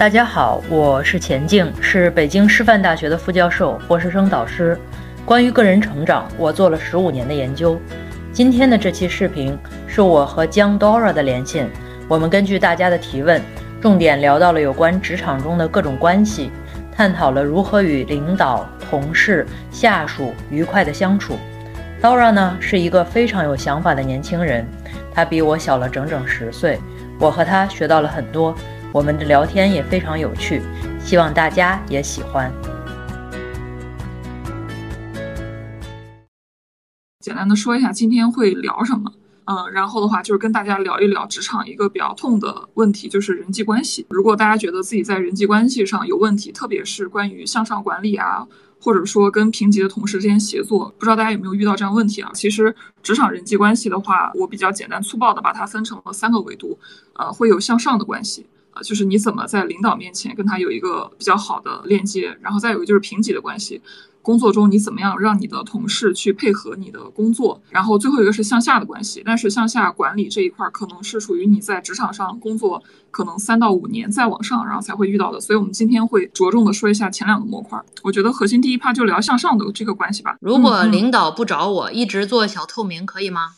大家好，我是钱静，是北京师范大学的副教授、博士生导师。关于个人成长，我做了十五年的研究。今天的这期视频是我和江 Dora 的连线，我们根据大家的提问，重点聊到了有关职场中的各种关系，探讨了如何与领导、同事、下属愉快的相处。Dora 呢是一个非常有想法的年轻人，他比我小了整整十岁，我和他学到了很多。我们的聊天也非常有趣，希望大家也喜欢。简单的说一下今天会聊什么，嗯，然后的话就是跟大家聊一聊职场一个比较痛的问题，就是人际关系。如果大家觉得自己在人际关系上有问题，特别是关于向上管理啊，或者说跟平级的同事之间协作，不知道大家有没有遇到这样问题啊？其实职场人际关系的话，我比较简单粗暴的把它分成了三个维度，呃，会有向上的关系。啊，就是你怎么在领导面前跟他有一个比较好的链接，然后再有一个就是平级的关系，工作中你怎么样让你的同事去配合你的工作，然后最后一个是向下的关系，但是向下管理这一块可能是属于你在职场上工作可能三到五年再往上，然后才会遇到的，所以我们今天会着重的说一下前两个模块。我觉得核心第一趴就聊向上的这个关系吧。如果领导不找我，一直做小透明，可以吗？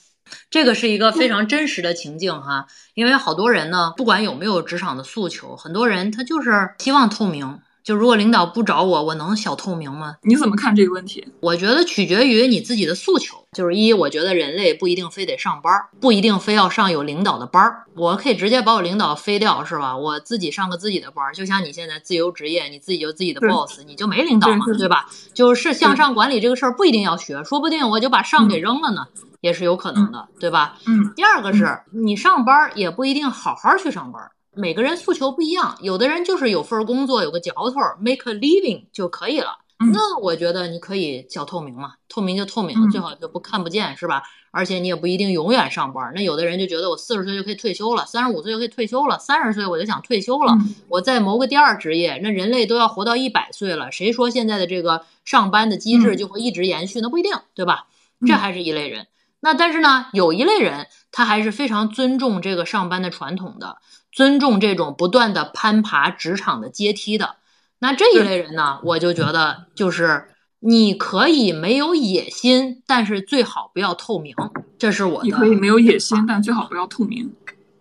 这个是一个非常真实的情境哈，因为好多人呢，不管有没有职场的诉求，很多人他就是希望透明。就如果领导不找我，我能小透明吗？你怎么看这个问题？我觉得取决于你自己的诉求。就是一，我觉得人类不一定非得上班，不一定非要上有领导的班儿，我可以直接把我领导飞掉，是吧？我自己上个自己的班儿，就像你现在自由职业，你自己就自己的 boss，你就没领导嘛，对吧？就是向上管理这个事儿不一定要学，说不定我就把上给扔了呢，也是有可能的，对吧？嗯。第二个是你上班也不一定好好去上班，每个人诉求不一样，有的人就是有份工作有个嚼头，make a living 就可以了。那我觉得你可以小透明嘛，透明就透明，最好就不看不见，是吧？而且你也不一定永远上班。那有的人就觉得我四十岁就可以退休了，三十五岁就可以退休了，三十岁我就想退休了，我再谋个第二职业。那人类都要活到一百岁了，谁说现在的这个上班的机制就会一直延续？那不一定，对吧？这还是一类人。那但是呢，有一类人他还是非常尊重这个上班的传统的，尊重这种不断的攀爬职场的阶梯的。那这一类人呢，我就觉得就是你可以没有野心，但是最好不要透明。这是我的。你可以没有野心，但最好不要透明。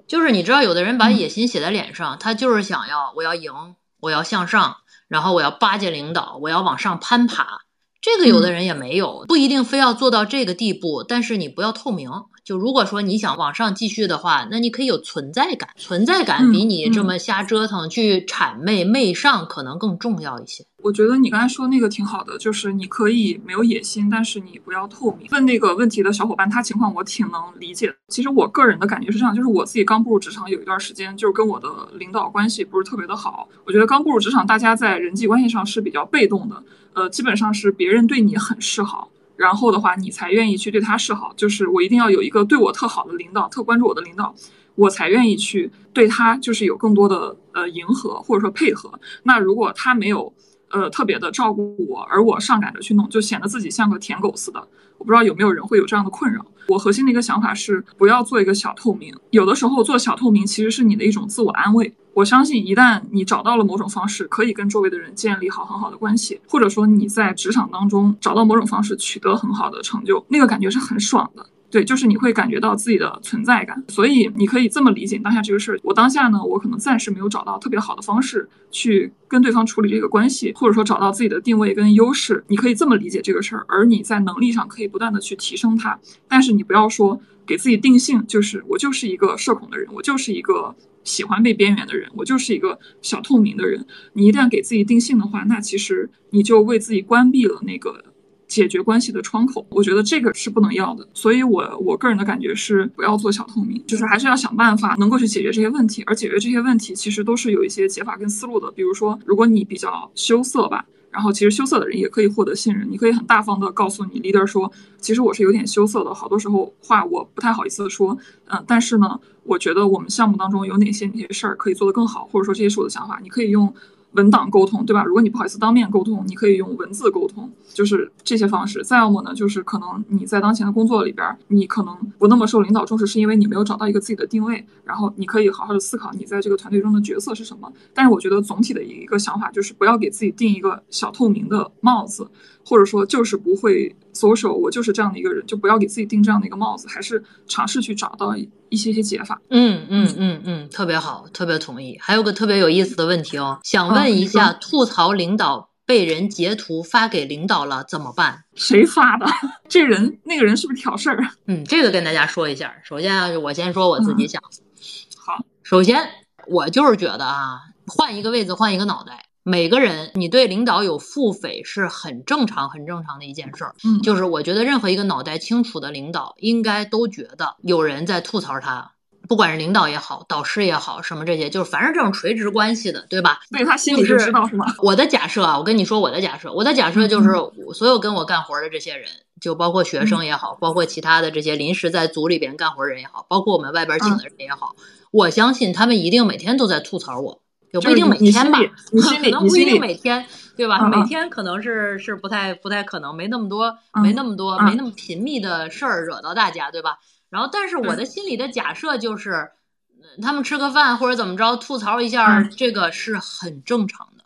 就是你知道，有的人把野心写在脸上，他就是想要我要赢，我要向上，然后我要巴结领导，我要往上攀爬。这个有的人也没有，不一定非要做到这个地步，但是你不要透明。就如果说你想往上继续的话，那你可以有存在感，存在感比你这么瞎折腾去谄媚媚上可能更重要一些。我觉得你刚才说那个挺好的，就是你可以没有野心，但是你不要透明。问那个问题的小伙伴，他情况我挺能理解。其实我个人的感觉是这样，就是我自己刚步入职场有一段时间，就是跟我的领导关系不是特别的好。我觉得刚步入职场，大家在人际关系上是比较被动的，呃，基本上是别人对你很示好。然后的话，你才愿意去对他示好，就是我一定要有一个对我特好的领导，特关注我的领导，我才愿意去对他，就是有更多的呃迎合或者说配合。那如果他没有呃特别的照顾我，而我上赶着去弄，就显得自己像个舔狗似的。我不知道有没有人会有这样的困扰。我核心的一个想法是，不要做一个小透明。有的时候做小透明其实是你的一种自我安慰。我相信，一旦你找到了某种方式，可以跟周围的人建立好很好的关系，或者说你在职场当中找到某种方式取得很好的成就，那个感觉是很爽的。对，就是你会感觉到自己的存在感。所以你可以这么理解当下这个事儿。我当下呢，我可能暂时没有找到特别好的方式去跟对方处理这个关系，或者说找到自己的定位跟优势。你可以这么理解这个事儿，而你在能力上可以不断的去提升它。但是你不要说给自己定性，就是我就是一个社恐的人，我就是一个。喜欢被边缘的人，我就是一个小透明的人。你一旦给自己定性的话，那其实你就为自己关闭了那个解决关系的窗口。我觉得这个是不能要的。所以，我我个人的感觉是，不要做小透明，就是还是要想办法能够去解决这些问题。而解决这些问题，其实都是有一些解法跟思路的。比如说，如果你比较羞涩吧。然后其实羞涩的人也可以获得信任，你可以很大方的告诉你 leader 说，其实我是有点羞涩的，好多时候话我不太好意思说，嗯，但是呢，我觉得我们项目当中有哪些哪些事儿可以做得更好，或者说这些是我的想法，你可以用文档沟通，对吧？如果你不好意思当面沟通，你可以用文字沟通，就是这些方式。再要么呢，就是可能你在当前的工作里边，你可能不那么受领导重视，是因为你没有找到一个自己的定位。然后你可以好好的思考你在这个团队中的角色是什么。但是我觉得总体的一个想法就是不要给自己定一个小透明的帽子，或者说就是不会 social，我就是这样的一个人，就不要给自己定这样的一个帽子，还是尝试去找到一些些解法。嗯嗯嗯嗯，特别好，特别同意。还有个特别有意思的问题哦，想问一下，吐槽领导被人截图发给领导了怎么办？谁发的？这人那个人是不是挑事儿？嗯，这个跟大家说一下。首先啊，我先说我自己想。好，首先我就是觉得啊，换一个位置，换一个脑袋。每个人，你对领导有腹诽是很正常、很正常的一件事儿。嗯，就是我觉得任何一个脑袋清楚的领导，应该都觉得有人在吐槽他，不管是领导也好，导师也好，什么这些，就是凡是这种垂直关系的，对吧？对他心里就知道是吗？我的假设啊，我跟你说我的假设，我的假设就是，所有跟我干活的这些人，就包括学生也好，包括其他的这些临时在组里边干活人也好，包括我们外边请的人也好，我相信他们一定每天都在吐槽我。也不一定每天吧，可能不一定每天，对吧？每天可能是是不太不太可能，没那么多，没那么多，没那么频密的事儿惹到大家，对吧？然后，但是我的心里的假设就是，他们吃个饭或者怎么着吐槽一下，这个是很正常的，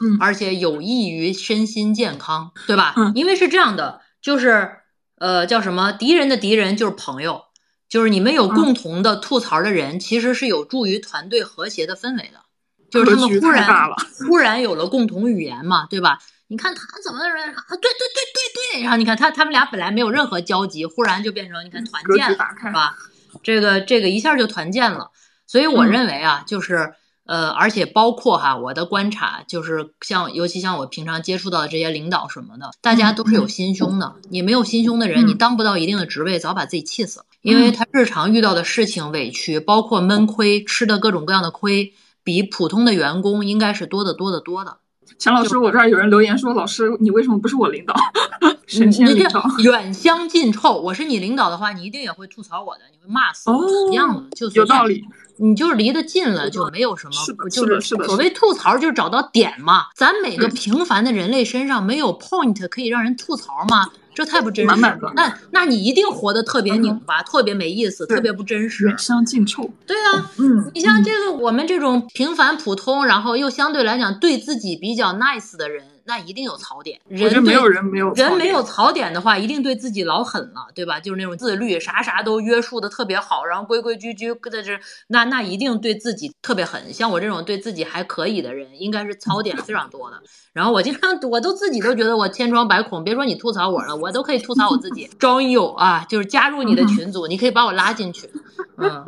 嗯，而且有益于身心健康，对吧？因为是这样的，就是呃，叫什么？敌人的敌人就是朋友，就是你们有共同的吐槽的人，其实是有助于团队和谐的氛围的。就是他们忽然忽然有了共同语言嘛，对吧？你看他怎么人啊？对对对对对，然后你看他他们俩本来没有任何交集，忽然就变成你看团建了，是吧？这个这个一下就团建了。所以我认为啊，就是呃，而且包括哈，我的观察就是像尤其像我平常接触到的这些领导什么的，大家都是有心胸的。你没有心胸的人，你当不到一定的职位，早把自己气死了。因为他日常遇到的事情委屈，包括闷亏，吃的各种各样的亏。比普通的员工应该是多得多得多的。钱老师，我这儿有人留言说：“老师，你为什么不是我领导？” 神仙领导，远香近臭。我是你领导的话，你一定也会吐槽我的，你会骂死我，一样的，就有道理。你就是离得近了，就没有什么，就是是的。所谓吐槽，就是找到点嘛。咱每个平凡的人类身上没有 point 可以让人吐槽吗？这太不真实了。那那你一定活得特别拧巴，特别没意思，特别不真实。远香近臭。对啊，嗯，你像这个我们这种平凡普通，然后又相对来讲对自己比较 nice 的人。那一定有槽点，人没有人没有人没有槽点的话，一定对自己老狠了，对吧？就是那种自律，啥啥都约束的特别好，然后规规矩矩在这，那那一定对自己特别狠。像我这种对自己还可以的人，应该是槽点非常多的。然后我经常我都自己都觉得我千疮百孔，别说你吐槽我了，我都可以吐槽我自己。join you 啊，就是加入你的群组，你可以把我拉进去。嗯，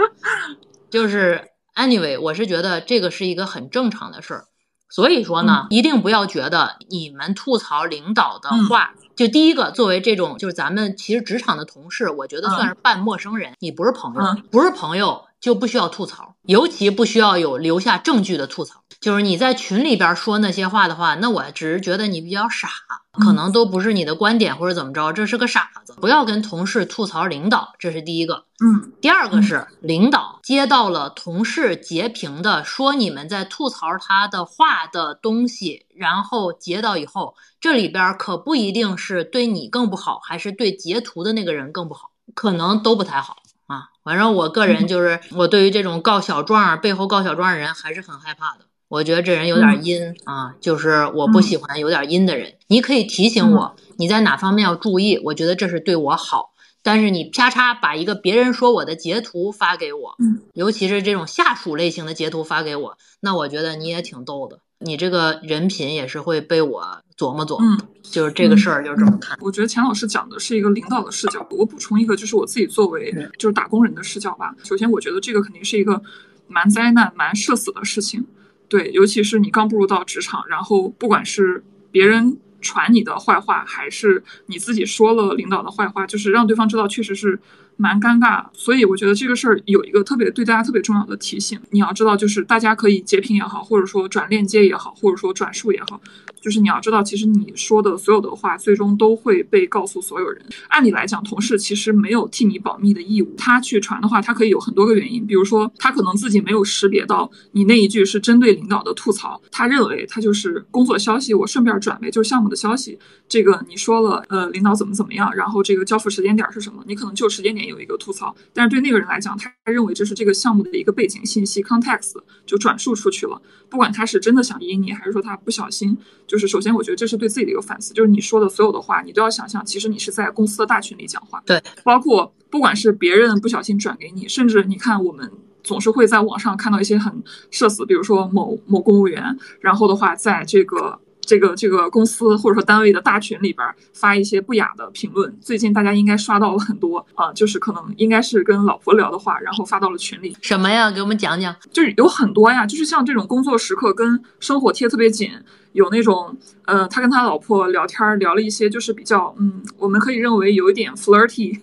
就是 anyway，我是觉得这个是一个很正常的事儿。所以说呢，一定不要觉得你们吐槽领导的话，就第一个作为这种就是咱们其实职场的同事，我觉得算是半陌生人，你不是朋友，不是朋友就不需要吐槽，尤其不需要有留下证据的吐槽。就是你在群里边说那些话的话，那我只是觉得你比较傻，可能都不是你的观点或者怎么着，这是个傻子。不要跟同事吐槽领导，这是第一个。嗯，第二个是领导接到了同事截屏的说你们在吐槽他的话的东西，然后截到以后，这里边可不一定是对你更不好，还是对截图的那个人更不好，可能都不太好啊。反正我个人就是，我对于这种告小状背后告小状的人还是很害怕的。我觉得这人有点阴啊，就是我不喜欢有点阴的人。你可以提醒我你在哪方面要注意，我觉得这是对我好。但是你啪嚓把一个别人说我的截图发给我，尤其是这种下属类型的截图发给我，那我觉得你也挺逗的。你这个人品也是会被我琢磨琢磨。就是这个事儿就是这么看。我觉得钱老师讲的是一个领导的视角，我补充一个，就是我自己作为就是打工人的视角吧。首先，我觉得这个肯定是一个蛮灾难、蛮社死的事情。对，尤其是你刚步入到职场，然后不管是别人传你的坏话，还是你自己说了领导的坏话，就是让对方知道确实是蛮尴尬。所以我觉得这个事儿有一个特别对大家特别重要的提醒，你要知道，就是大家可以截屏也好，或者说转链接也好，或者说转述也好，就是你要知道，其实你说的所有的话，最终都会被告诉所有人。按理来讲，同事其实没有替你保密的义务，他去传的话，他可以有很多个原因，比如说他可能自己没有识别到你那一句是针对领导的吐槽，他认为他就是工作消息，我顺便转为就是项目的消息。这个你说了，呃，领导怎么怎么样，然后这个交付时间点是什么？你可能就时间点有一个吐槽，但是对那个人来讲，他认为这是这个项目的一个背景信息 context 就转述出去了。不管他是真的想阴你，还是说他不小心，就是首先我觉得这是对自己的一个反思，就是你说的所有的话，你都要想象，其实你是在公司的大群里讲话。对，包括不管是别人不小心转给你，甚至你看我们总是会在网上看到一些很社死，比如说某某公务员，然后的话在这个。这个这个公司或者说单位的大群里边发一些不雅的评论，最近大家应该刷到了很多啊，就是可能应该是跟老婆聊的话，然后发到了群里。什么呀？给我们讲讲。就是有很多呀，就是像这种工作时刻跟生活贴特别紧，有那种呃，他跟他老婆聊天聊了一些就是比较嗯，我们可以认为有一点 flirty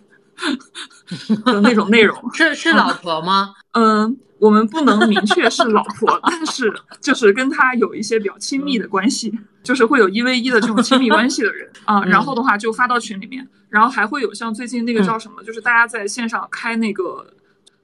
的那种内容。是是老婆吗？嗯。我们不能明确是老婆，但是就是跟他有一些比较亲密的关系，就是会有一 v 一的这种亲密关系的人啊。然后的话就发到群里面，然后还会有像最近那个叫什么，就是大家在线上开那个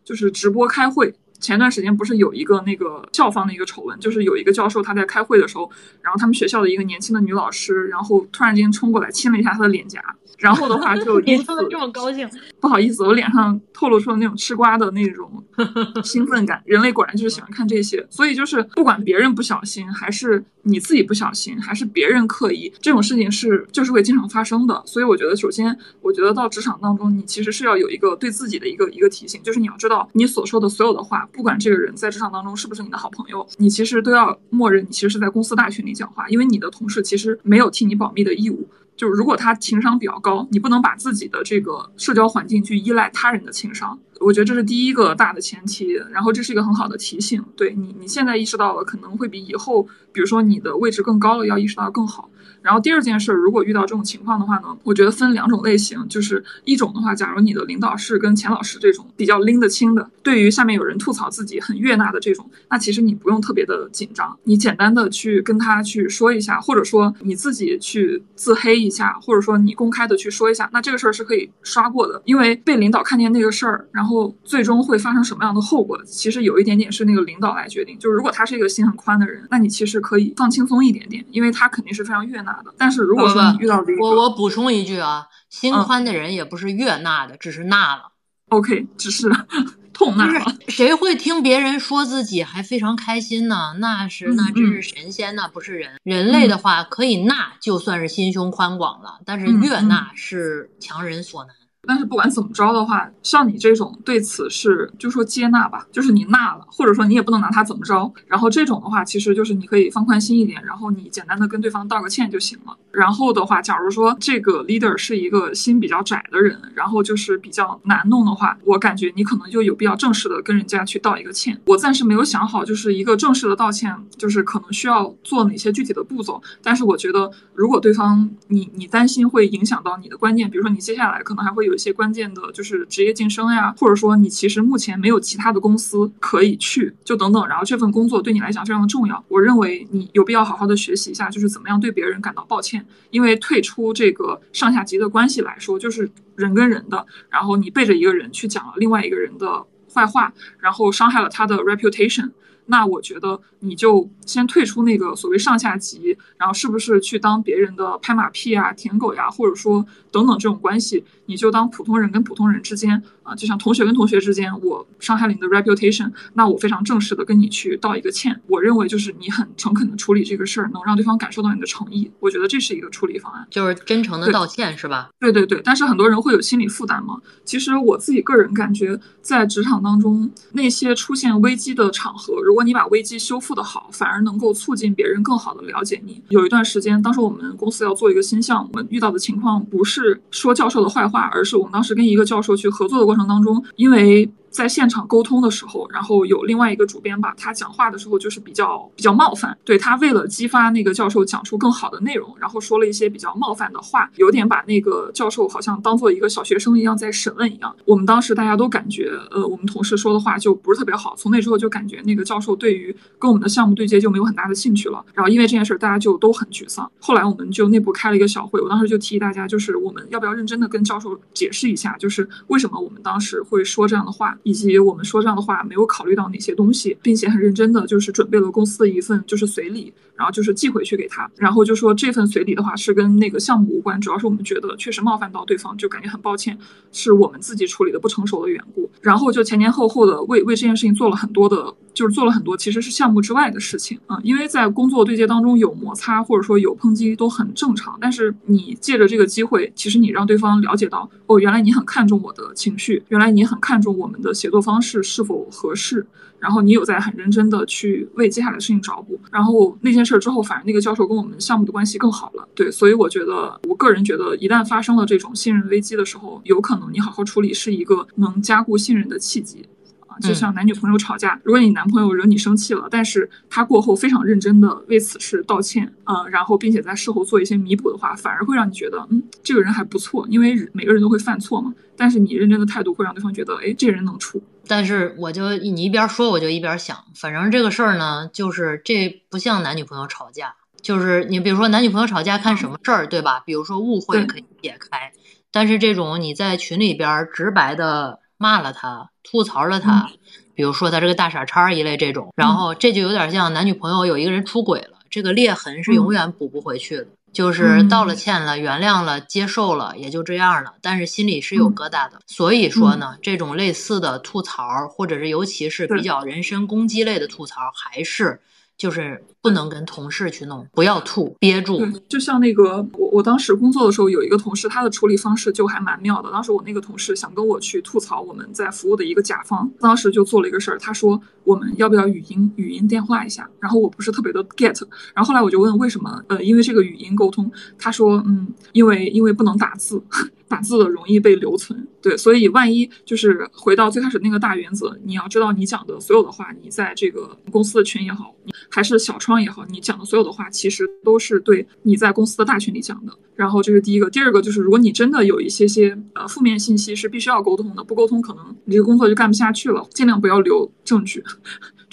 就是直播开会。前段时间不是有一个那个校方的一个丑闻，就是有一个教授他在开会的时候，然后他们学校的一个年轻的女老师，然后突然间冲过来亲了一下他的脸颊。然后的话就 这么高兴，不好意思，我脸上透露出了那种吃瓜的那种 兴奋感。人类果然就是喜欢看这些，所以就是不管别人不小心，还是你自己不小心，还是别人刻意，这种事情是就是会经常发生的。所以我觉得，首先我觉得到职场当中，你其实是要有一个对自己的一个一个提醒，就是你要知道你所说的所有的话，不管这个人在职场当中是不是你的好朋友，你其实都要默认你其实是在公司大群里讲话，因为你的同事其实没有替你保密的义务。就是如果他情商比较高，你不能把自己的这个社交环境去依赖他人的情商，我觉得这是第一个大的前提。然后这是一个很好的提醒，对你你现在意识到了，可能会比以后，比如说你的位置更高了，要意识到更好。然后第二件事，如果遇到这种情况的话呢，我觉得分两种类型，就是一种的话，假如你的领导是跟钱老师这种比较拎得清的，对于下面有人吐槽自己很悦纳的这种，那其实你不用特别的紧张，你简单的去跟他去说一下，或者说你自己去自黑一下，或者说你公开的去说一下，那这个事儿是可以刷过的，因为被领导看见那个事儿，然后最终会发生什么样的后果，其实有一点点是那个领导来决定，就是如果他是一个心很宽的人，那你其实可以放轻松一点点，因为他肯定是非常悦纳。但是如果说你遇到这个，我我补充一句啊，心宽的人也不是越纳的，只是纳了。OK，只是 痛纳了。谁会听别人说自己还非常开心呢？那是那真是神仙呐，不是人。人类的话可以纳，就算是心胸宽广了。但是越纳是强人所难。但是不管怎么着的话，像你这种对此是就说接纳吧，就是你纳了，或者说你也不能拿他怎么着。然后这种的话，其实就是你可以放宽心一点，然后你简单的跟对方道个歉就行了。然后的话，假如说这个 leader 是一个心比较窄的人，然后就是比较难弄的话，我感觉你可能就有必要正式的跟人家去道一个歉。我暂时没有想好，就是一个正式的道歉，就是可能需要做哪些具体的步骤。但是我觉得，如果对方你你担心会影响到你的观念，比如说你接下来可能还会有。有些关键的，就是职业晋升呀，或者说你其实目前没有其他的公司可以去，就等等。然后这份工作对你来讲非常的重要，我认为你有必要好好的学习一下，就是怎么样对别人感到抱歉。因为退出这个上下级的关系来说，就是人跟人的，然后你背着一个人去讲了另外一个人的坏话，然后伤害了他的 reputation。那我觉得你就先退出那个所谓上下级，然后是不是去当别人的拍马屁啊、舔狗呀，或者说等等这种关系，你就当普通人跟普通人之间啊，就像同学跟同学之间，我伤害了你的 reputation，那我非常正式的跟你去道一个歉。我认为就是你很诚恳的处理这个事儿，能让对方感受到你的诚意。我觉得这是一个处理方案，就是真诚的道歉是吧？对对对，但是很多人会有心理负担嘛。其实我自己个人感觉，在职场当中那些出现危机的场合，如如果你把危机修复的好，反而能够促进别人更好的了解你。有一段时间，当时我们公司要做一个新项目，遇到的情况不是说教授的坏话，而是我们当时跟一个教授去合作的过程当中，因为在现场沟通的时候，然后有另外一个主编吧，他讲话的时候就是比较比较冒犯，对他为了激发那个教授讲出更好的内容，然后说了一些比较冒犯的话，有点把那个教授好像当做一个小学生一样在审问一样。我们当时大家都感觉，呃，我们同事说的话就不是特别好。从那之后就感觉那个教授对于跟我们的项目对接就没有很大的兴趣了。然后因为这件事，大家就都很沮丧。后来我们就内部开了一个小会，我当时就提议大家，就是我们要不要认真的跟教授解释一下，就是为什么我们当时会说这样的话，以及我们说这样的话没有考虑到哪些东西，并且很认真的就是准备了公司的一份就是随礼，然后就是寄回去给他，然后就说这份随礼的话是跟那个项目无关，主要是我们觉得确实冒犯到对方，就感觉很抱歉，是我们自己处理的不成熟的缘故。然后就前前后后的为为这件事情做了很多的，就是做了很多其实是项目之外的事情啊，因为在工作对接当中有摩擦或者说有抨击都很正常，但是你借着这个机会，其实你让对方了解到，哦，原来你很看重我的情绪，原来你很看重我们的写作方式是否合适。然后你有在很认真的去为接下来的事情找补，然后那件事之后，反而那个教授跟我们项目的关系更好了。对，所以我觉得，我个人觉得，一旦发生了这种信任危机的时候，有可能你好好处理是一个能加固信任的契机。啊，就像男女朋友吵架，如果你男朋友惹你生气了，但是他过后非常认真的为此事道歉，呃，然后并且在事后做一些弥补的话，反而会让你觉得，嗯，这个人还不错，因为每个人都会犯错嘛。但是你认真的态度会让对方觉得，哎，这个人能处。但是我就你一边说我就一边想，反正这个事儿呢，就是这不像男女朋友吵架，就是你比如说男女朋友吵架看什么事儿，对吧？比如说误会可以解开，但是这种你在群里边直白的骂了他，吐槽了他，比如说他这个大傻叉一类这种，然后这就有点像男女朋友有一个人出轨了，这个裂痕是永远补不回去的。就是道了歉了，原谅了，接受了，也就这样了。但是心里是有疙瘩的。所以说呢，这种类似的吐槽，或者是尤其是比较人身攻击类的吐槽，还是。就是不能跟同事去弄，不要吐，憋住。对，就像那个我，我当时工作的时候有一个同事，他的处理方式就还蛮妙的。当时我那个同事想跟我去吐槽我们在服务的一个甲方，当时就做了一个事儿，他说我们要不要语音语音电话一下？然后我不是特别的 get，然后后来我就问为什么？呃，因为这个语音沟通，他说嗯，因为因为不能打字。打字的容易被留存，对，所以万一就是回到最开始那个大原则，你要知道你讲的所有的话，你在这个公司的群也好，还是小窗也好，你讲的所有的话，其实都是对你在公司的大群里讲的。然后这是第一个，第二个就是，如果你真的有一些些呃负面信息是必须要沟通的，不沟通可能你这个工作就干不下去了，尽量不要留证据。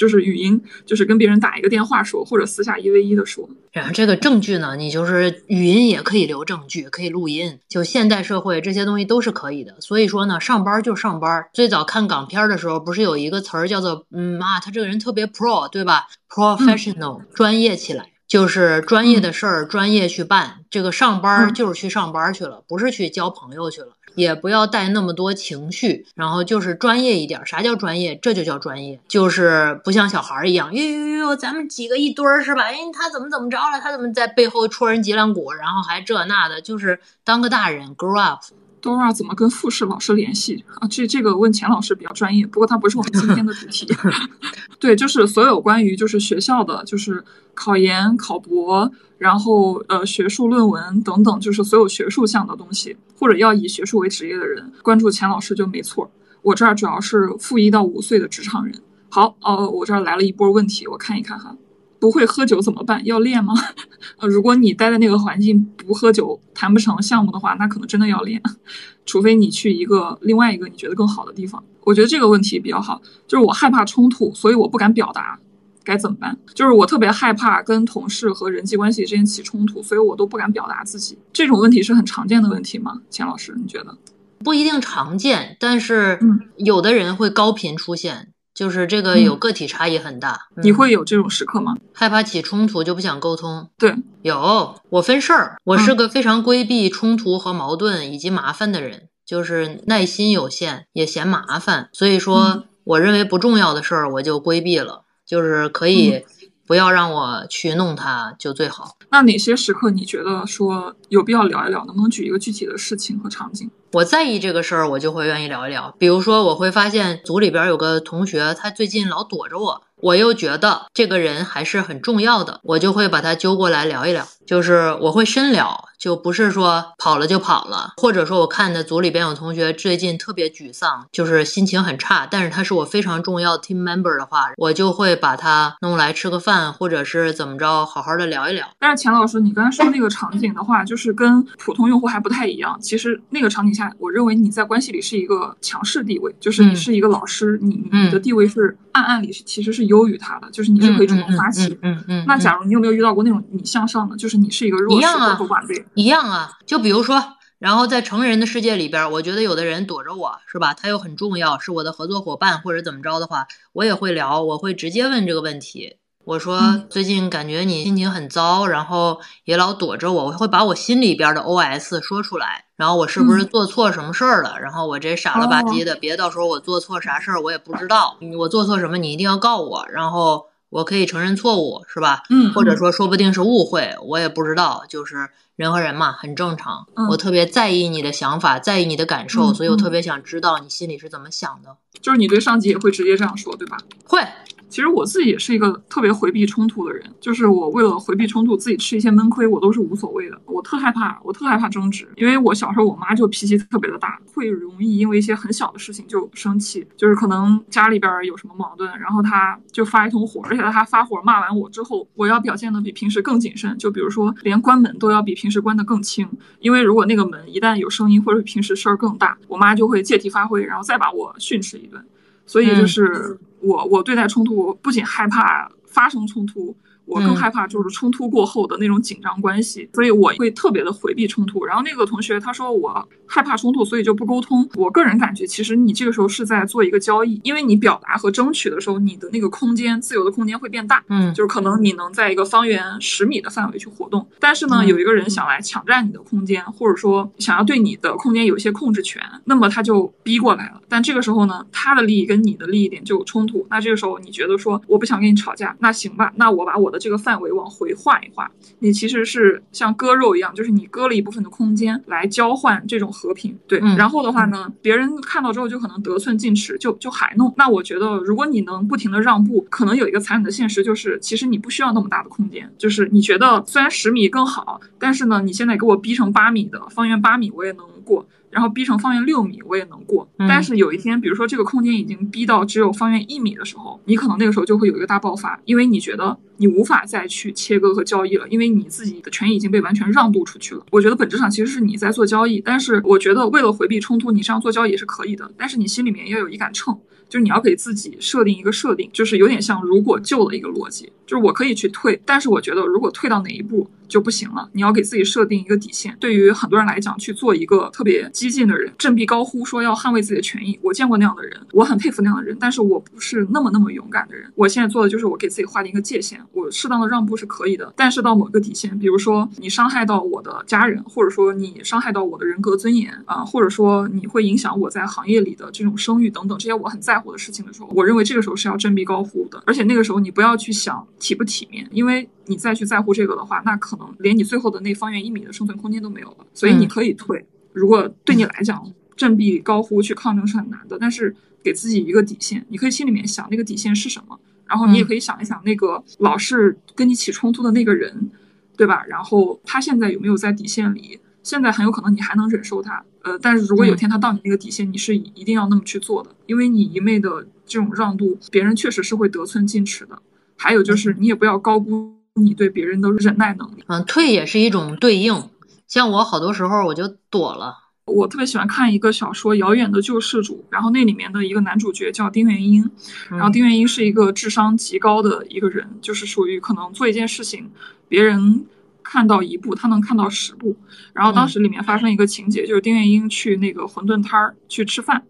就是语音，就是跟别人打一个电话说，或者私下一 v 一的说。然后这个证据呢，你就是语音也可以留证据，可以录音。就现代社会这些东西都是可以的。所以说呢，上班就上班。最早看港片的时候，不是有一个词儿叫做嗯啊，他这个人特别 pro，对吧？professional，专业起来，就是专业的事儿专业去办。这个上班就是去上班去了，不是去交朋友去了。也不要带那么多情绪，然后就是专业一点。啥叫专业？这就叫专业，就是不像小孩一样，呦呦呦，咱们几个一堆儿是吧？哎，他怎么怎么着了？他怎么在背后戳人脊梁骨？然后还这那的，就是当个大人，grow up。Dora 怎么跟复试老师联系啊？这这个问钱老师比较专业，不过他不是我们今天的主题。对，就是所有关于就是学校的，就是考研、考博，然后呃学术论文等等，就是所有学术项的东西，或者要以学术为职业的人，关注钱老师就没错。我这儿主要是负一到五岁的职场人。好，哦，我这儿来了一波问题，我看一看哈。不会喝酒怎么办？要练吗？呃，如果你待在那个环境不喝酒谈不成项目的话，那可能真的要练，除非你去一个另外一个你觉得更好的地方。我觉得这个问题比较好，就是我害怕冲突，所以我不敢表达，该怎么办？就是我特别害怕跟同事和人际关系之间起冲突，所以我都不敢表达自己。这种问题是很常见的问题吗？钱老师，你觉得？不一定常见，但是有的人会高频出现。就是这个有个体差异很大，你会有这种时刻吗？害怕起冲突就不想沟通。对，有我分事儿，我是个非常规避冲突和矛盾以及麻烦的人，就是耐心有限，也嫌麻烦，所以说我认为不重要的事儿我就规避了，就是可以。不要让我去弄它，就最好。那哪些时刻你觉得说有必要聊一聊？能不能举一个具体的事情和场景？我在意这个事儿，我就会愿意聊一聊。比如说，我会发现组里边有个同学，他最近老躲着我，我又觉得这个人还是很重要的，我就会把他揪过来聊一聊。就是我会深聊，就不是说跑了就跑了，或者说我看的组里边有同学最近特别沮丧，就是心情很差，但是他是我非常重要的 team member 的话，我就会把他弄来吃个饭，或者是怎么着，好好的聊一聊。但是钱老师，你刚才说那个场景的话，就是跟普通用户还不太一样。其实那个场景下，我认为你在关系里是一个强势地位，就是你是一个老师，你你的地位是暗暗里是其实是优于他的，就是你是可以主动发起。嗯嗯。那假如你有没有遇到过那种你向上的，就是你是一个弱势或晚辈？一样啊，就比如说，然后在成人的世界里边，我觉得有的人躲着我是吧？他又很重要，是我的合作伙伴或者怎么着的话，我也会聊，我会直接问这个问题。我说最近感觉你心情很糟，然后也老躲着我，我会把我心里边的 OS 说出来，然后我是不是做错什么事儿了？然后我这傻了吧唧的，别到时候我做错啥事儿我也不知道，我做错什么你一定要告我，然后我可以承认错误是吧？嗯，或者说说不定是误会，我也不知道，就是人和人嘛，很正常。我特别在意你的想法，在意你的感受，所以我特别想知道你心里是怎么想的。就是你对上级也会直接这样说，对吧？会。其实我自己也是一个特别回避冲突的人，就是我为了回避冲突，自己吃一些闷亏，我都是无所谓的。我特害怕，我特害怕争执，因为我小时候我妈就脾气特别的大，会容易因为一些很小的事情就生气，就是可能家里边有什么矛盾，然后她就发一通火，而且她发火骂完我之后，我要表现的比平时更谨慎，就比如说连关门都要比平时关的更轻，因为如果那个门一旦有声音或者比平时事儿更大，我妈就会借题发挥，然后再把我训斥一顿。所以就是我，我对待冲突不仅害怕发生冲突。我更害怕就是冲突过后的那种紧张关系，所以我会特别的回避冲突。然后那个同学他说我害怕冲突，所以就不沟通。我个人感觉，其实你这个时候是在做一个交易，因为你表达和争取的时候，你的那个空间自由的空间会变大。嗯，就是可能你能在一个方圆十米的范围去活动，但是呢，有一个人想来抢占你的空间，或者说想要对你的空间有一些控制权，那么他就逼过来了。但这个时候呢，他的利益跟你的利益点就有冲突。那这个时候你觉得说我不想跟你吵架，那行吧，那我把我的。这个范围往回画一画，你其实是像割肉一样，就是你割了一部分的空间来交换这种和平。对，然后的话呢，别人看到之后就可能得寸进尺，就就还弄。那我觉得，如果你能不停的让步，可能有一个残忍的现实就是，其实你不需要那么大的空间。就是你觉得虽然十米更好，但是呢，你现在给我逼成八米的方圆八米，我也能过。然后逼成方圆六米，我也能过。但是有一天，比如说这个空间已经逼到只有方圆一米的时候，你可能那个时候就会有一个大爆发，因为你觉得你无法再去切割和交易了，因为你自己的权益已经被完全让渡出去了。我觉得本质上其实是你在做交易，但是我觉得为了回避冲突，你这样做交易也是可以的，但是你心里面要有一杆秤。就是你要给自己设定一个设定，就是有点像如果救的一个逻辑，就是我可以去退，但是我觉得如果退到哪一步就不行了。你要给自己设定一个底线。对于很多人来讲，去做一个特别激进的人，振臂高呼说要捍卫自己的权益，我见过那样的人，我很佩服那样的人，但是我不是那么那么勇敢的人。我现在做的就是我给自己划定一个界限，我适当的让步是可以的，但是到某个底线，比如说你伤害到我的家人，或者说你伤害到我的人格尊严啊，或者说你会影响我在行业里的这种声誉等等，这些我很在乎。的事情的时候，我认为这个时候是要振臂高呼的，而且那个时候你不要去想体不体面，因为你再去在乎这个的话，那可能连你最后的那方圆一米的生存空间都没有了。所以你可以退，如果对你来讲振臂高呼去抗争是很难的，但是给自己一个底线，你可以心里面想那个底线是什么，然后你也可以想一想那个老是跟你起冲突的那个人，对吧？然后他现在有没有在底线里？现在很有可能你还能忍受他，呃，但是如果有天他到你那个底线，你是一定要那么去做的，因为你一昧的这种让渡，别人确实是会得寸进尺的。还有就是你也不要高估你对别人的忍耐能力。嗯，退也是一种对应。像我好多时候我就躲了。我特别喜欢看一个小说《遥远的救世主》，然后那里面的一个男主角叫丁元英，然后丁元英是一个智商极高的一个人，就是属于可能做一件事情，别人。看到一步，他能看到十步。然后当时里面发生一个情节，就是丁元英去那个馄饨摊儿去吃饭，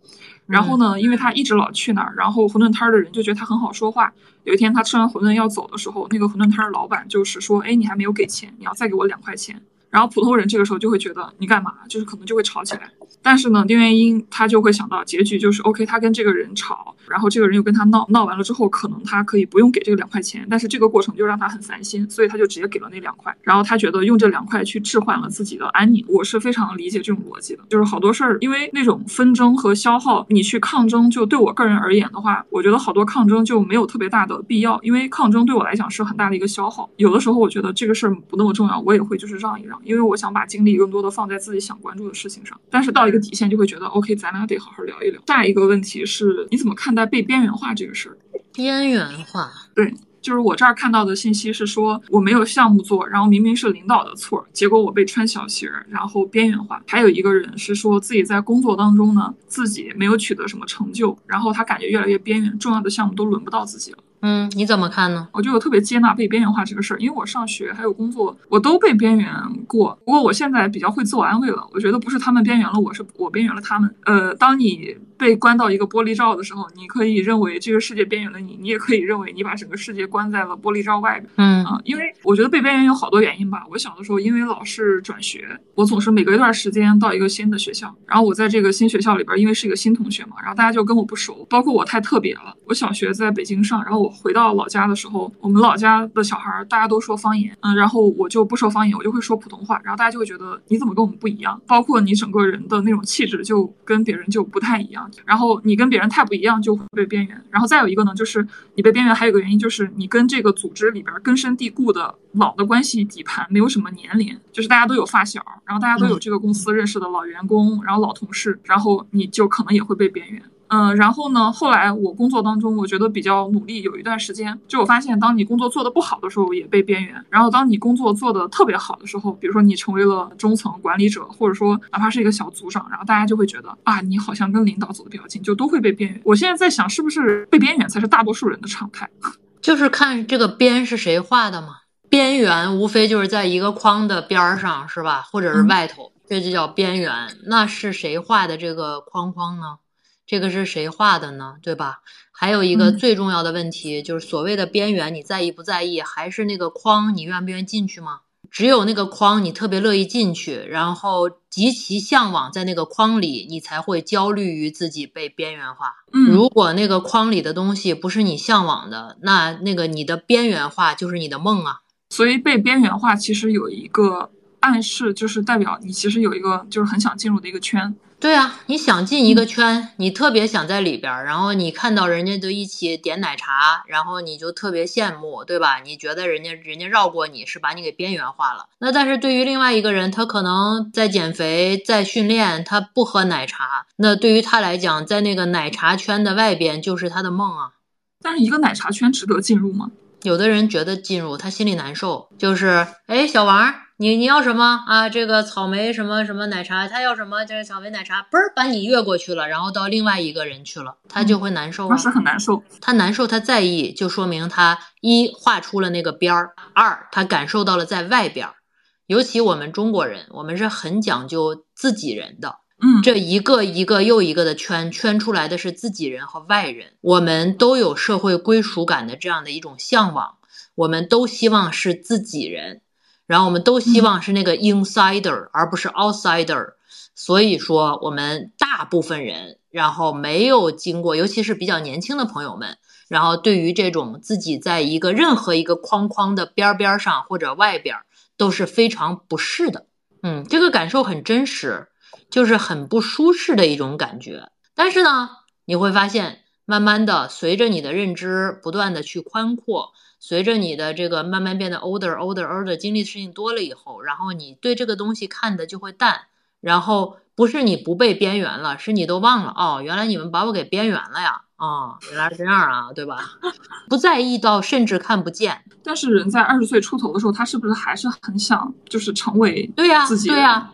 然后呢，因为他一直老去那儿，然后馄饨摊儿的人就觉得他很好说话。有一天他吃完馄饨要走的时候，那个馄饨摊儿老板就是说：“哎，你还没有给钱，你要再给我两块钱。”然后普通人这个时候就会觉得你干嘛？就是可能就会吵起来。但是呢，丁元英他就会想到结局就是 OK，他跟这个人吵，然后这个人又跟他闹，闹完了之后，可能他可以不用给这个两块钱，但是这个过程就让他很烦心，所以他就直接给了那两块，然后他觉得用这两块去置换了自己的安宁。我是非常理解这种逻辑的，就是好多事儿，因为那种纷争和消耗，你去抗争，就对我个人而言的话，我觉得好多抗争就没有特别大的必要，因为抗争对我来讲是很大的一个消耗。有的时候我觉得这个事儿不那么重要，我也会就是让一让，因为我想把精力更多的放在自己想关注的事情上。但是到一个底线，就会觉得 OK，咱俩得好好聊一聊。下一个问题是，你怎么看待被边缘化这个事儿？边缘化，对，就是我这儿看到的信息是说，我没有项目做，然后明明是领导的错，结果我被穿小鞋儿，然后边缘化。还有一个人是说自己在工作当中呢，自己没有取得什么成就，然后他感觉越来越边缘，重要的项目都轮不到自己了。嗯，你怎么看呢？我就特别接纳被边缘化这个事儿，因为我上学还有工作，我都被边缘过。不过我现在比较会自我安慰了，我觉得不是他们边缘了，我是我边缘了他们。呃，当你被关到一个玻璃罩的时候，你可以认为这个世界边缘了你，你也可以认为你把整个世界关在了玻璃罩外边。嗯啊，因为我觉得被边缘有好多原因吧。我小的时候因为老是转学，我总是每隔一段时间到一个新的学校，然后我在这个新学校里边，因为是一个新同学嘛，然后大家就跟我不熟，包括我太特别了。我小学在北京上，然后我回到老家的时候，我们老家的小孩儿大家都说方言，嗯，然后我就不说方言，我就会说普通话，然后大家就会觉得你怎么跟我们不一样？包括你整个人的那种气质就跟别人就不太一样，然后你跟别人太不一样就会被边缘。然后再有一个呢，就是你被边缘还有个原因就是你跟这个组织里边根深蒂固的老的关系底盘没有什么粘连，就是大家都有发小，然后大家都有这个公司认识的老员工，然后老同事，然后你就可能也会被边缘。嗯，然后呢？后来我工作当中，我觉得比较努力，有一段时间，就我发现，当你工作做得不好的时候，也被边缘；然后当你工作做得特别好的时候，比如说你成为了中层管理者，或者说哪怕是一个小组长，然后大家就会觉得啊，你好像跟领导走得比较近，就都会被边缘。我现在在想，是不是被边缘才是大多数人的常态？就是看这个边是谁画的嘛。边缘无非就是在一个框的边儿上，是吧？或者是外头，这就叫边缘。那是谁画的这个框框呢？这个是谁画的呢？对吧？还有一个最重要的问题，就是所谓的边缘，你在意不在意？还是那个框，你愿不愿意进去吗？只有那个框，你特别乐意进去，然后极其向往在那个框里，你才会焦虑于自己被边缘化。嗯，如果那个框里的东西不是你向往的，那那个你的边缘化就是你的梦啊。所以被边缘化其实有一个暗示，就是代表你其实有一个就是很想进入的一个圈。对啊，你想进一个圈，你特别想在里边儿，然后你看到人家都一起点奶茶，然后你就特别羡慕，对吧？你觉得人家人家绕过你是把你给边缘化了。那但是对于另外一个人，他可能在减肥，在训练，他不喝奶茶，那对于他来讲，在那个奶茶圈的外边就是他的梦啊。但是一个奶茶圈值得进入吗？有的人觉得进入他心里难受，就是哎，小王。你你要什么啊？这个草莓什么什么奶茶，他要什么？这个草莓奶茶，嘣儿把你越过去了，然后到另外一个人去了，他就会难受啊。那是很难受。他难受，他在意，就说明他一画出了那个边儿，二他感受到了在外边儿。尤其我们中国人，我们是很讲究自己人的。嗯，这一个一个又一个的圈圈出来的是自己人和外人。我们都有社会归属感的这样的一种向往，我们都希望是自己人。然后我们都希望是那个 insider，而不是 outsider。所以说，我们大部分人，然后没有经过，尤其是比较年轻的朋友们，然后对于这种自己在一个任何一个框框的边边上或者外边，都是非常不适的。嗯，这个感受很真实，就是很不舒适的一种感觉。但是呢，你会发现，慢慢的，随着你的认知不断的去宽阔。随着你的这个慢慢变得 older older older，经历的事情多了以后，然后你对这个东西看的就会淡，然后不是你不被边缘了，是你都忘了哦，原来你们把我给边缘了呀，哦，原来是这样啊，对吧？不在意到甚至看不见。但是人在二十岁出头的时候，他是不是还是很想就是成为对呀，自己？对呀，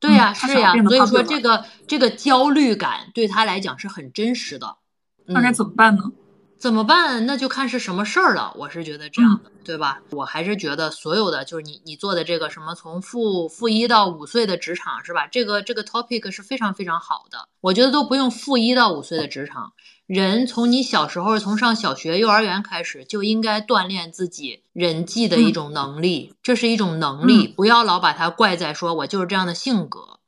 对呀，是呀。所以说这个这个焦虑感对他来讲是很真实的。那该嗯怎么办呢？怎么办？那就看是什么事儿了。我是觉得这样的，对吧？我还是觉得所有的就是你你做的这个什么从负负一到五岁的职场是吧？这个这个 topic 是非常非常好的。我觉得都不用负一到五岁的职场，人从你小时候从上小学、幼儿园开始就应该锻炼自己人际的一种能力，这是一种能力，不要老把它怪在说我就是这样的性格。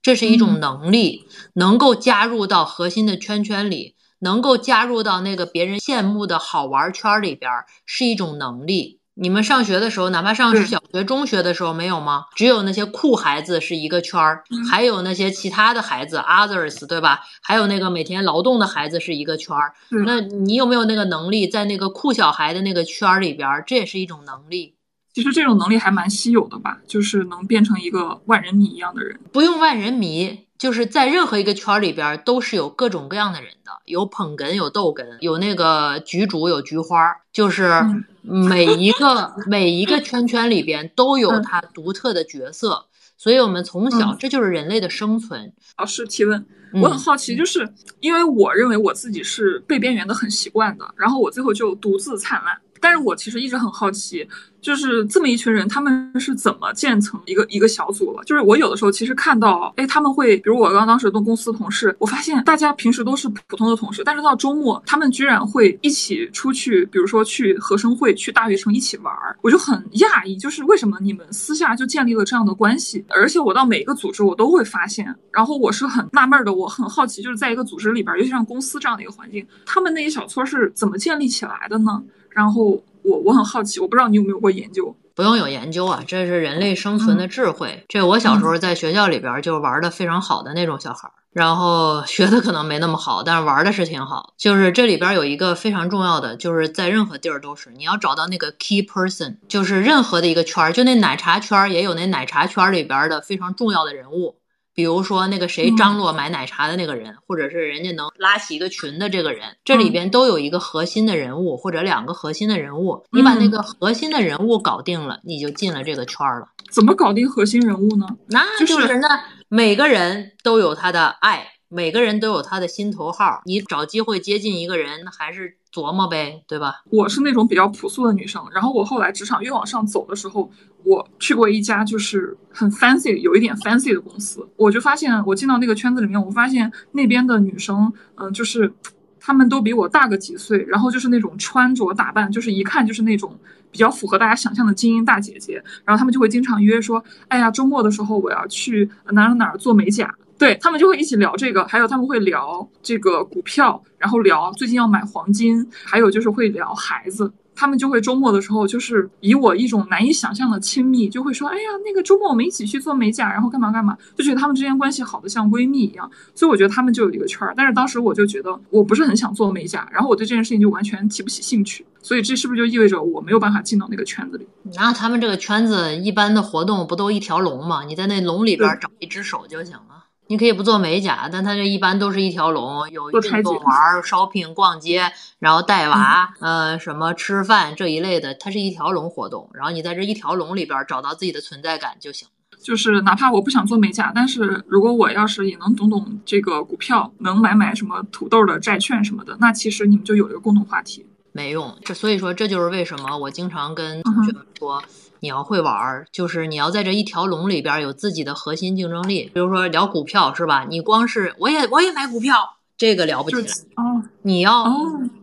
这是一种能力，能够加入到核心的圈圈里，能够加入到那个别人羡慕的好玩圈里边，是一种能力。你们上学的时候，哪怕上小学、中学的时候，没有吗？只有那些酷孩子是一个圈儿，还有那些其他的孩子，others，对吧？还有那个每天劳动的孩子是一个圈儿。那你有没有那个能力，在那个酷小孩的那个圈儿里边？这也是一种能力。其实这种能力还蛮稀有的吧，就是能变成一个万人迷一样的人。不用万人迷，就是在任何一个圈里边都是有各种各样的人的，有捧哏，有逗哏，有那个局主，有菊花，就是每一个每一个圈圈里边都有他独特的角色。所以我们从小，这就是人类的生存。老师提问，我很好奇，就是因为我认为我自己是被边缘的很习惯的，然后我最后就独自灿烂。但是我其实一直很好奇，就是这么一群人，他们是怎么建成一个一个小组了？就是我有的时候其实看到，哎，他们会，比如我刚当时跟公司同事，我发现大家平时都是普通的同事，但是到周末，他们居然会一起出去，比如说去合生汇、去大学城一起玩儿，我就很讶异，就是为什么你们私下就建立了这样的关系？而且我到每一个组织，我都会发现，然后我是很纳闷的，我很好奇，就是在一个组织里边，尤其像公司这样的一个环境，他们那一小撮是怎么建立起来的呢？然后我我很好奇，我不知道你有没有过研究？不用有研究啊，这是人类生存的智慧。这我小时候在学校里边就玩的非常好的那种小孩儿，然后 学的可能没那么好，但是玩的是挺好。就是这里边有一个非常重要的，就是在任何地儿都是你要找到那个 key person，就是任何的一个圈儿，就那奶茶圈儿也有那奶茶圈里边的非常重要的人物。比如说那个谁张罗买奶茶的那个人，或者是人家能拉起一个群的这个人，这里边都有一个核心的人物或者两个核心的人物。你把那个核心的人物搞定了，你就进了这个圈了。怎么搞定核心人物呢？那就是那每个人都有他的爱，每个人都有他的心头好。你找机会接近一个人，还是琢磨呗，对吧？我是那种比较朴素的女生，然后我后来职场越往上走的时候。我去过一家就是很 fancy，有一点 fancy 的公司，我就发现我进到那个圈子里面，我发现那边的女生，嗯，就是她们都比我大个几岁，然后就是那种穿着打扮，就是一看就是那种比较符合大家想象的精英大姐姐，然后她们就会经常约说，哎呀，周末的时候我要去哪儿哪哪做美甲，对他们就会一起聊这个，还有他们会聊这个股票，然后聊最近要买黄金，还有就是会聊孩子。他们就会周末的时候，就是以我一种难以想象的亲密，就会说：“哎呀，那个周末我们一起去做美甲，然后干嘛干嘛。”就觉得他们之间关系好的像闺蜜一样。所以我觉得他们就有一个圈儿。但是当时我就觉得我不是很想做美甲，然后我对这件事情就完全提不起兴趣。所以这是不是就意味着我没有办法进到那个圈子里？那他们这个圈子一般的活动不都一条龙吗？你在那龙里边找一只手就行了。你可以不做美甲，但它这一般都是一条龙，有运动玩、shopping、逛街，然后带娃，呃，什么吃饭这一类的，它是一条龙活动。然后你在这一条龙里边找到自己的存在感就行。就是哪怕我不想做美甲，但是如果我要是也能懂懂这个股票，能买买什么土豆的债券什么的，那其实你们就有一个共同话题。没用，这所以说这就是为什么我经常跟同学们说。你要会玩儿，就是你要在这一条龙里边有自己的核心竞争力。比如说聊股票是吧？你光是我也我也买股票，这个了不起来。哦，你要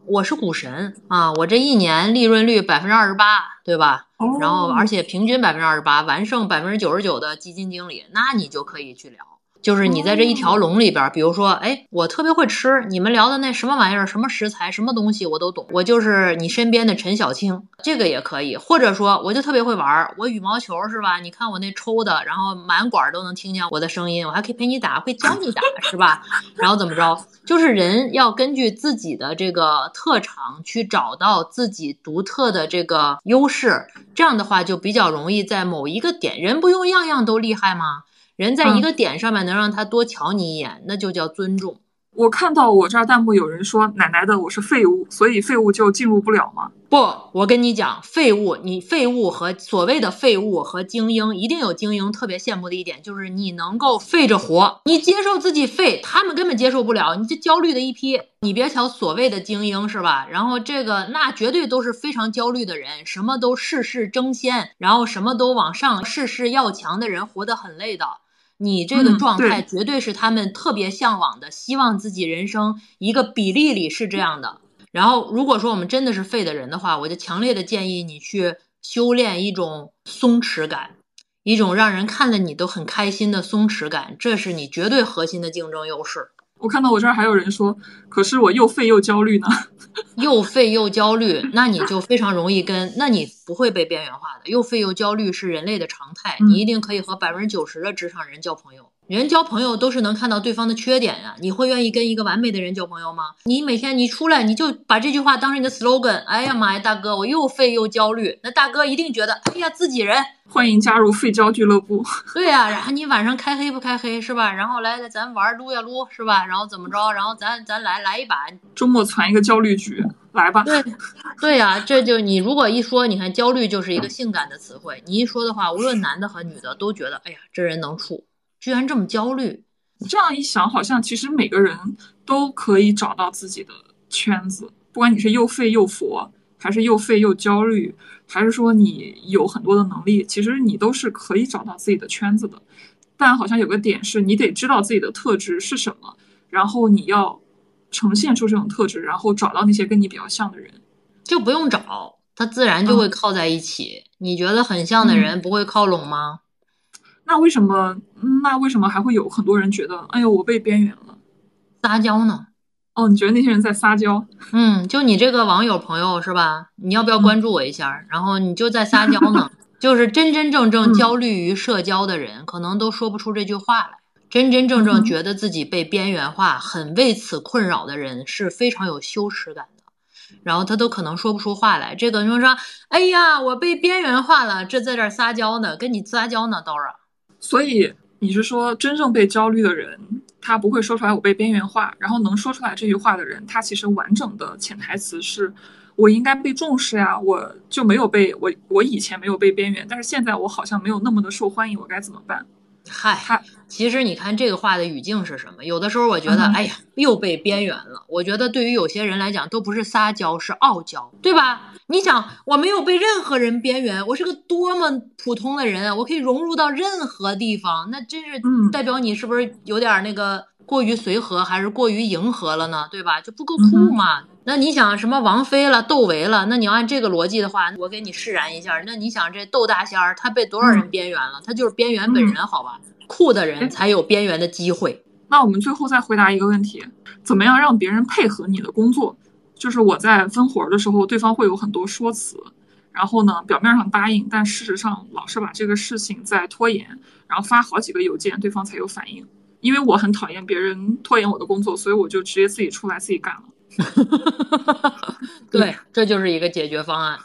我是股神啊！我这一年利润率百分之二十八，对吧？然后而且平均百分之二十八，完胜百分之九十九的基金经理，那你就可以去聊。就是你在这一条龙里边，比如说，哎，我特别会吃，你们聊的那什么玩意儿，什么食材，什么东西我都懂，我就是你身边的陈小青，这个也可以。或者说，我就特别会玩，我羽毛球是吧？你看我那抽的，然后满馆都能听见我的声音，我还可以陪你打，会教你打是吧？然后怎么着？就是人要根据自己的这个特长去找到自己独特的这个优势，这样的话就比较容易在某一个点，人不用样样都厉害吗？人在一个点上面能让他多瞧你一眼，那就叫尊重。我看到我这儿弹幕有人说：“奶奶的，我是废物，所以废物就进入不了吗？”不，我跟你讲，废物，你废物和所谓的废物和精英，一定有精英特别羡慕的一点，就是你能够废着活，你接受自己废，他们根本接受不了，你这焦虑的一批。你别瞧所谓的精英是吧？然后这个那绝对都是非常焦虑的人，什么都事事争先，然后什么都往上，事事要强的人，活得很累的。你这个状态绝对是他们特别向往的，希望自己人生一个比例里是这样的。然后，如果说我们真的是废的人的话，我就强烈的建议你去修炼一种松弛感，一种让人看了你都很开心的松弛感，这是你绝对核心的竞争优势。我看到我这儿还有人说，可是我又废又焦虑呢。又废又焦虑，那你就非常容易跟，那你不会被边缘化的。又废又焦虑是人类的常态，你一定可以和百分之九十的职场人交朋友。人交朋友都是能看到对方的缺点呀，你会愿意跟一个完美的人交朋友吗？你每天你出来你就把这句话当成你的 slogan，哎呀妈呀，大哥，我又废又焦虑，那大哥一定觉得，哎呀，自己人，欢迎加入废焦俱乐部。对呀，然后你晚上开黑不开黑是吧？然后来咱玩撸呀撸是吧？然后怎么着？然后咱咱来来一把，周末攒一个焦虑局，来吧。对，对呀，这就你如果一说，你看焦虑就是一个性感的词汇，你一说的话，无论男的和女的都觉得，哎呀，这人能处。居然这么焦虑，这样一想，好像其实每个人都可以找到自己的圈子。不管你是又废又佛，还是又废又焦虑，还是说你有很多的能力，其实你都是可以找到自己的圈子的。但好像有个点是，你得知道自己的特质是什么，然后你要呈现出这种特质，然后找到那些跟你比较像的人，就不用找，他自然就会靠在一起。你觉得很像的人不会靠拢吗？那为什么？那为什么还会有很多人觉得，哎呦，我被边缘了，撒娇呢？哦，你觉得那些人在撒娇？嗯，就你这个网友朋友是吧？你要不要关注我一下？然后你就在撒娇呢。就是真真正正焦虑于社交的人，可能都说不出这句话来。真真正正觉得自己被边缘化，很为此困扰的人，是非常有羞耻感的。然后他都可能说不出话来。这个就说，哎呀，我被边缘化了，这在这撒娇呢，跟你撒娇呢，刀儿。所以你是说，真正被焦虑的人，他不会说出来我被边缘化，然后能说出来这句话的人，他其实完整的潜台词是，我应该被重视呀，我就没有被我我以前没有被边缘，但是现在我好像没有那么的受欢迎，我该怎么办？嗨，其实你看这个话的语境是什么？有的时候我觉得，哎呀，又被边缘了。我觉得对于有些人来讲，都不是撒娇，是傲娇，对吧？你想，我没有被任何人边缘，我是个多么普通的人啊！我可以融入到任何地方，那真是代表你是不是有点那个过于随和，还是过于迎合了呢？对吧？就不够酷嘛？那你想什么王菲了、窦唯了？那你要按这个逻辑的话，我给你释然一下。那你想这窦大仙儿，他被多少人边缘了？他就是边缘本人，好吧？酷的人才有边缘的机会。那我们最后再回答一个问题：怎么样让别人配合你的工作？就是我在分活的时候，对方会有很多说辞，然后呢，表面上答应，但事实上老是把这个事情在拖延，然后发好几个邮件，对方才有反应。因为我很讨厌别人拖延我的工作，所以我就直接自己出来自己干了。对，这就是一个解决方案。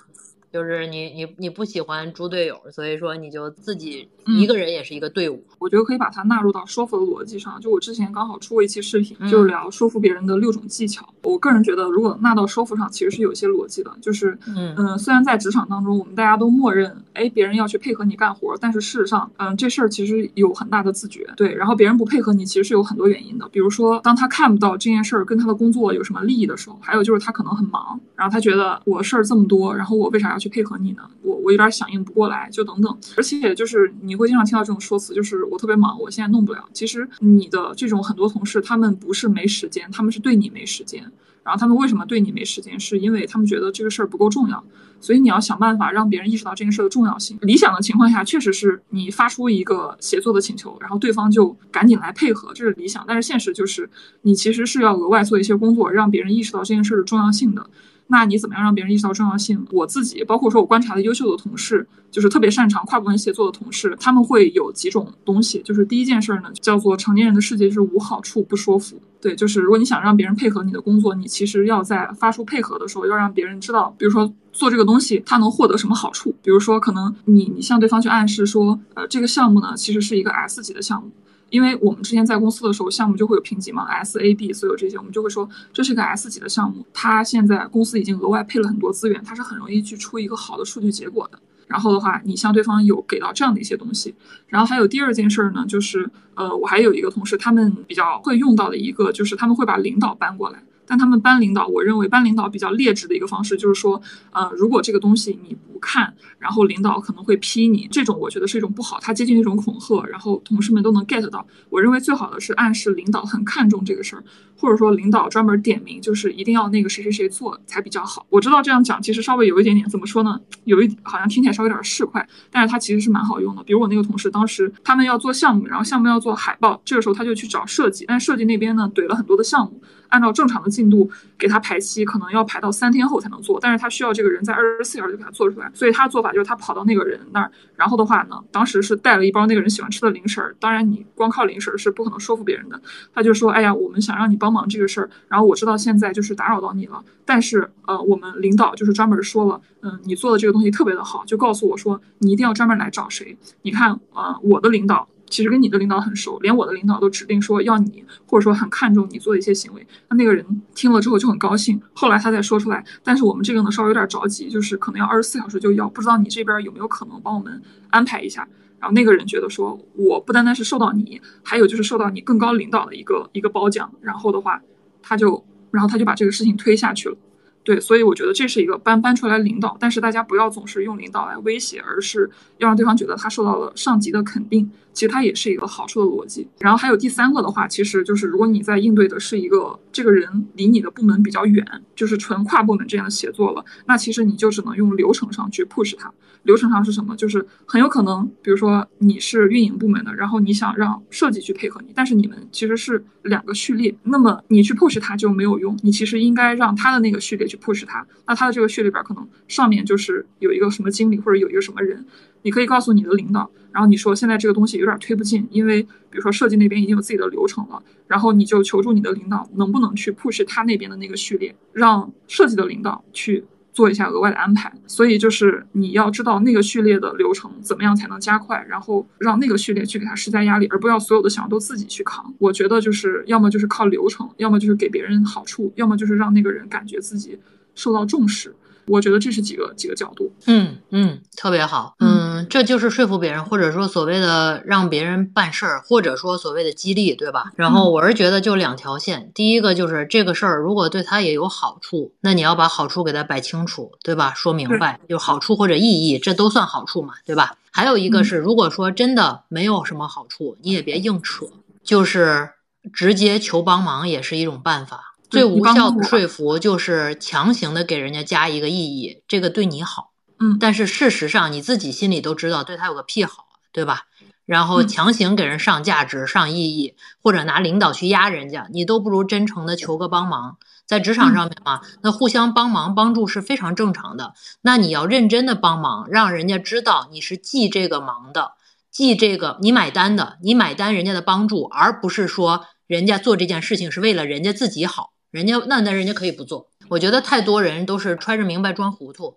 就是你你你不喜欢猪队友，所以说你就自己一个人也是一个队伍。我觉得可以把它纳入到说服的逻辑上。就我之前刚好出过一期视频，就是聊说服别人的六种技巧。我个人觉得，如果纳到说服上，其实是有些逻辑的。就是嗯嗯，虽然在职场当中，我们大家都默认，哎，别人要去配合你干活，但是事实上，嗯，这事儿其实有很大的自觉。对，然后别人不配合你，其实是有很多原因的。比如说，当他看不到这件事儿跟他的工作有什么利益的时候，还有就是他可能很忙，然后他觉得我事儿这么多，然后我为啥要去配合你呢？我我有点响应不过来，就等等，而且就是你会经常听到这种说辞，就是我特别忙，我现在弄不了。其实你的这种很多同事，他们不是没时间，他们是对你没时间。然后他们为什么对你没时间？是因为他们觉得这个事儿不够重要。所以你要想办法让别人意识到这件事的重要性。理想的情况下，确实是你发出一个协作的请求，然后对方就赶紧来配合，这是理想。但是现实就是，你其实是要额外做一些工作，让别人意识到这件事的重要性的。那你怎么样让别人意识到重要性？我自己，包括说我观察的优秀的同事，就是特别擅长跨部门协作的同事，他们会有几种东西。就是第一件事呢，叫做成年人的世界是无好处不说服。对，就是如果你想让别人配合你的工作，你其实要在发出配合的时候，要让别人知道，比如说做这个东西他能获得什么好处。比如说，可能你你向对方去暗示说，呃，这个项目呢其实是一个 S 级的项目。因为我们之前在公司的时候，项目就会有评级嘛，S、A、B，所有这些我们就会说这是个 S 级的项目。它现在公司已经额外配了很多资源，它是很容易去出一个好的数据结果的。然后的话，你像对方有给到这样的一些东西。然后还有第二件事儿呢，就是呃，我还有一个同事，他们比较会用到的一个就是他们会把领导搬过来。但他们班领导，我认为班领导比较劣质的一个方式就是说，呃，如果这个东西你不看，然后领导可能会批你，这种我觉得是一种不好，它接近一种恐吓，然后同事们都能 get 到。我认为最好的是暗示领导很看重这个事儿，或者说领导专门点名，就是一定要那个谁谁谁做才比较好。我知道这样讲其实稍微有一点点怎么说呢，有一好像听起来稍微有点市侩，但是它其实是蛮好用的。比如我那个同事当时他们要做项目，然后项目要做海报，这个时候他就去找设计，但设计那边呢怼了很多的项目。按照正常的进度给他排期，可能要排到三天后才能做，但是他需要这个人在二十四小时就给他做出来，所以他的做法就是他跑到那个人那儿，然后的话呢，当时是带了一包那个人喜欢吃的零食儿，当然你光靠零食儿是不可能说服别人的，他就说，哎呀，我们想让你帮忙这个事儿，然后我知道现在就是打扰到你了，但是呃，我们领导就是专门说了，嗯，你做的这个东西特别的好，就告诉我说你一定要专门来找谁，你看啊，我的领导。其实跟你的领导很熟，连我的领导都指定说要你，或者说很看重你做的一些行为。那那个人听了之后就很高兴，后来他再说出来。但是我们这个呢稍微有点着急，就是可能要二十四小时就要，不知道你这边有没有可能帮我们安排一下。然后那个人觉得说，我不单单是受到你，还有就是受到你更高领导的一个一个褒奖。然后的话，他就然后他就把这个事情推下去了。对，所以我觉得这是一个搬搬出来领导，但是大家不要总是用领导来威胁，而是要让对方觉得他受到了上级的肯定。其实它也是一个好处的逻辑。然后还有第三个的话，其实就是如果你在应对的是一个这个人离你的部门比较远，就是纯跨部门这样的协作了，那其实你就只能用流程上去 push 它。流程上是什么？就是很有可能，比如说你是运营部门的，然后你想让设计去配合你，但是你们其实是两个序列，那么你去 push 它就没有用。你其实应该让他的那个序列去 push 它。那他的这个序列里边可能上面就是有一个什么经理或者有一个什么人。你可以告诉你的领导，然后你说现在这个东西有点推不进，因为比如说设计那边已经有自己的流程了，然后你就求助你的领导，能不能去 push 他那边的那个序列，让设计的领导去做一下额外的安排。所以就是你要知道那个序列的流程怎么样才能加快，然后让那个序列去给他施加压力，而不要所有的想都自己去扛。我觉得就是要么就是靠流程，要么就是给别人好处，要么就是让那个人感觉自己受到重视。我觉得这是几个几个角度，嗯嗯，特别好，嗯，这就是说服别人，或者说所谓的让别人办事儿，或者说所谓的激励，对吧？然后我是觉得就两条线，第一个就是这个事儿如果对他也有好处，那你要把好处给他摆清楚，对吧？说明白，有好处或者意义，这都算好处嘛，对吧？还有一个是，如果说真的没有什么好处，你也别硬扯，就是直接求帮忙也是一种办法。最无效的说服就是强行的给人家加一个意义，这个对你好，嗯，但是事实上你自己心里都知道对他有个屁好，对吧？然后强行给人上价值、上意义，或者拿领导去压人家，你都不如真诚的求个帮忙。在职场上面嘛，那互相帮忙帮助是非常正常的。那你要认真的帮忙，让人家知道你是记这个忙的，记这个你买单的，你买单人家的帮助，而不是说人家做这件事情是为了人家自己好。人家那那人家可以不做，我觉得太多人都是揣着明白装糊涂，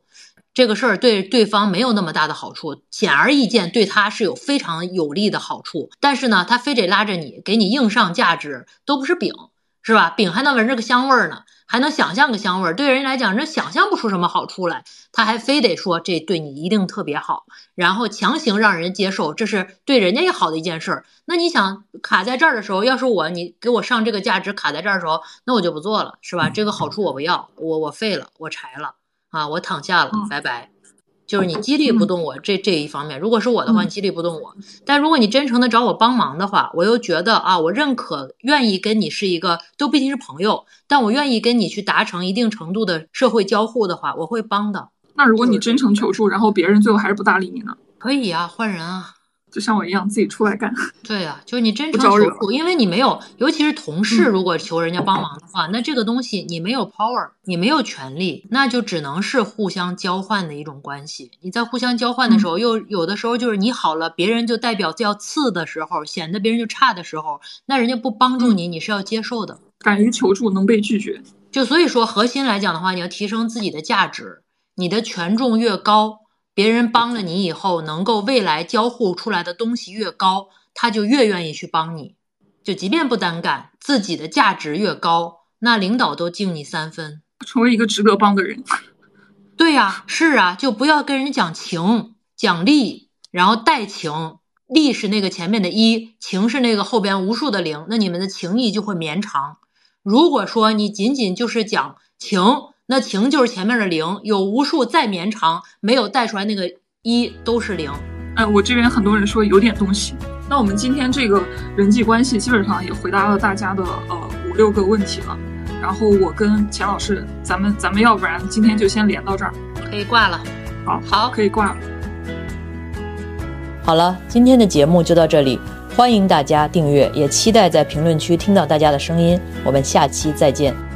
这个事儿对对方没有那么大的好处，显而易见对他是有非常有利的好处，但是呢，他非得拉着你给你硬上价值，都不是饼。是吧？饼还能闻着个香味儿呢，还能想象个香味儿。对人来讲，这想象不出什么好处来，他还非得说这对你一定特别好，然后强行让人接受，这是对人家也好的一件事儿。那你想卡在这儿的时候，要是我，你给我上这个价值卡在这儿的时候，那我就不做了，是吧？这个好处我不要，我我废了，我柴了啊，我躺下了，拜拜。就是你激励不动我这这一方面，如果是我的话，你激励不动我。但如果你真诚的找我帮忙的话，我又觉得啊，我认可，愿意跟你是一个，都毕竟是朋友，但我愿意跟你去达成一定程度的社会交互的话，我会帮的。那如果你真诚求助，然后别人最后还是不搭理你呢？可以啊，换人啊。就像我一样，自己出来干。对呀，就是你真诚求助，因为你没有，尤其是同事，如果求人家帮忙的话，那这个东西你没有 power，你没有权利，那就只能是互相交换的一种关系。你在互相交换的时候，又有的时候就是你好了，别人就代表要次的时候，显得别人就差的时候，那人家不帮助你，你是要接受的。敢于求助，能被拒绝，就所以说，核心来讲的话，你要提升自己的价值，你的权重越高。别人帮了你以后，能够未来交互出来的东西越高，他就越愿意去帮你。就即便不单干，自己的价值越高，那领导都敬你三分，成为一个值得帮的人。对呀，是啊，就不要跟人讲情、讲利，然后带情。利是那个前面的一，情是那个后边无数的零，那你们的情谊就会绵长。如果说你仅仅就是讲情，那停就是前面的零，有无数再绵长，没有带出来那个一都是零。哎，我这边很多人说有点东西。那我们今天这个人际关系基本上也回答了大家的呃五六个问题了。然后我跟钱老师，咱们咱们要不然今天就先连到这儿，可以挂了。好，好，可以挂了。好了，今天的节目就到这里，欢迎大家订阅，也期待在评论区听到大家的声音。我们下期再见。